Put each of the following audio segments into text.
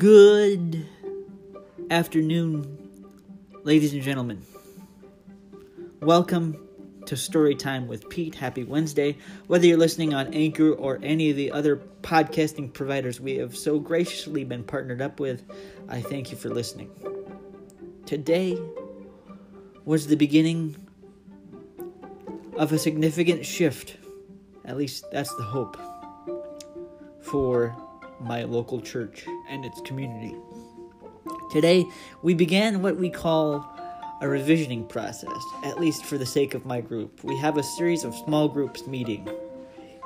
Good afternoon, ladies and gentlemen. Welcome to Storytime with Pete. Happy Wednesday. Whether you're listening on Anchor or any of the other podcasting providers we have so graciously been partnered up with, I thank you for listening. Today was the beginning of a significant shift. At least that's the hope for my local church and its community. Today, we began what we call a revisioning process, at least for the sake of my group. We have a series of small groups meeting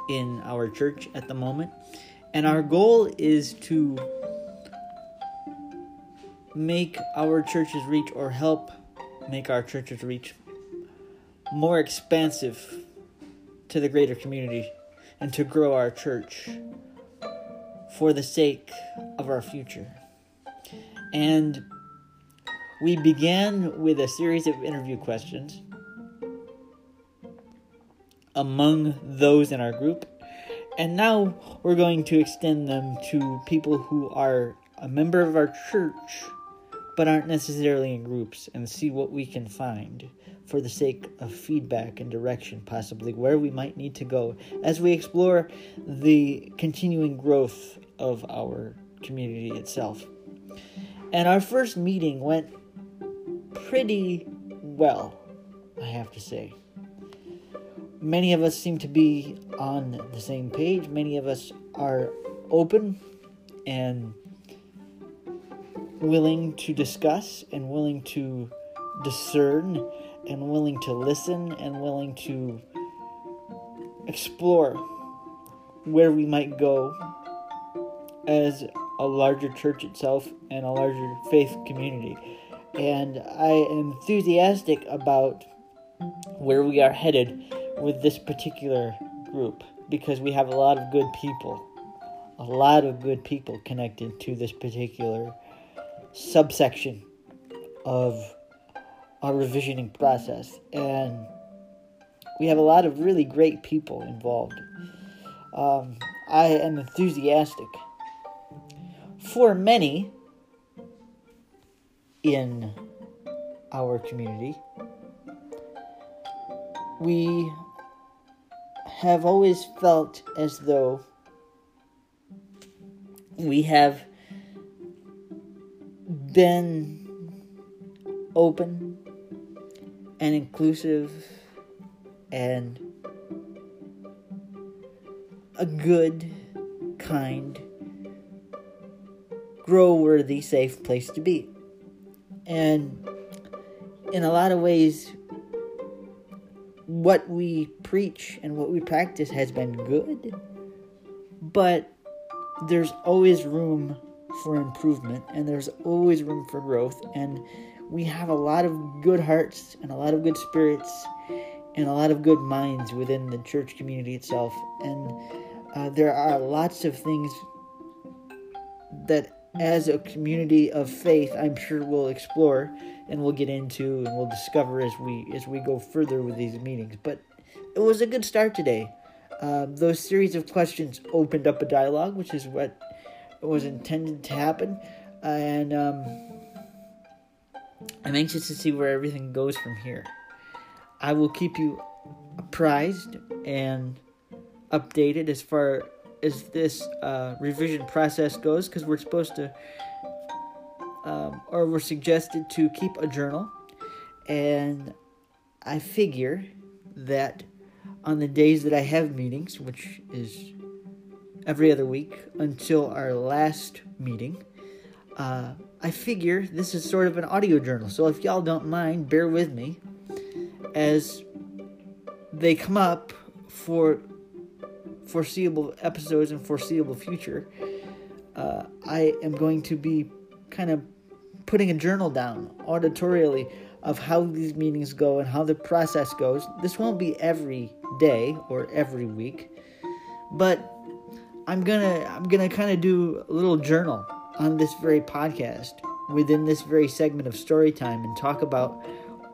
in our church at the moment, and our goal is to make our churches reach or help make our churches reach more expansive to the greater community and to grow our church for the sake of our future. And we began with a series of interview questions among those in our group, and now we're going to extend them to people who are a member of our church but aren't necessarily in groups and see what we can find for the sake of feedback and direction, possibly where we might need to go as we explore the continuing growth of our community itself. And our first meeting went pretty well, I have to say. Many of us seem to be on the same page. Many of us are open and willing to discuss and willing to discern and willing to listen and willing to explore where we might go as a larger church itself and a larger faith community. And I am enthusiastic about where we are headed with this particular group because we have a lot of good people, a lot of good people connected to this particular subsection of our revisioning process. And we have a lot of really great people involved. Um, I am enthusiastic. For many in our community, we have always felt as though we have been open and inclusive and a good, kind, grow worthy, safe place to be. And in a lot of ways, what we preach and what we practice has been good, but there's always room for improvement and there's always room for growth and we have a lot of good hearts and a lot of good spirits and a lot of good minds within the church community itself and uh, there are lots of things that as a community of faith i'm sure we'll explore and we'll get into and we'll discover as we as we go further with these meetings but it was a good start today. Uh, those series of questions opened up a dialogue which is what was intended to happen, and um, I'm anxious to see where everything goes from here. I will keep you apprised and updated as far as this uh, revision process goes, because we're supposed to, um, or we're suggested to keep a journal, and I figure that on the days that I have meetings, which is every other week until our last meeting. Uh, I figure this is sort of an audio journal, so if y'all don't mind, bear with me as they come up for foreseeable episodes and foreseeable future. Uh, I am going to be kind of putting a journal down auditorially of how these meetings go and how the process goes. This won't be every day or every week, but I'm gonna I'm gonna kind of do a little journal on this very podcast within this very segment of story time and talk about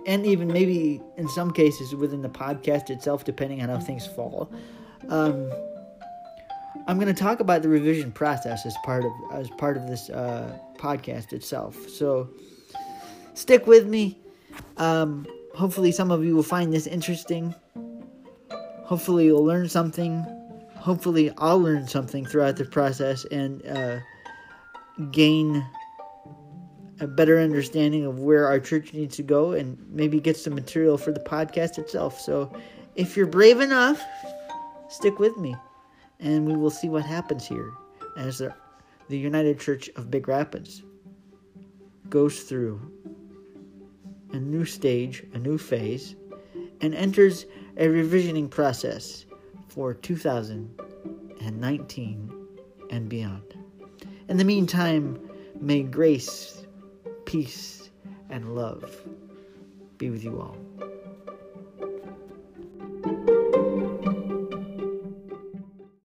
and even maybe in some cases within the podcast itself depending on how things fall um, I'm going to talk about the revision process as part of as part of this uh, podcast itself. So stick with me. Um, hopefully, some of you will find this interesting. Hopefully, you'll learn something. Hopefully, I'll learn something throughout the process and uh, gain a better understanding of where our church needs to go and maybe get some material for the podcast itself. So, if you're brave enough, stick with me and we will see what happens here as the, the United Church of Big Rapids goes through a new stage, a new phase, and enters a revisioning process for 2019 and beyond. In the meantime, may grace, peace, and love be with you all.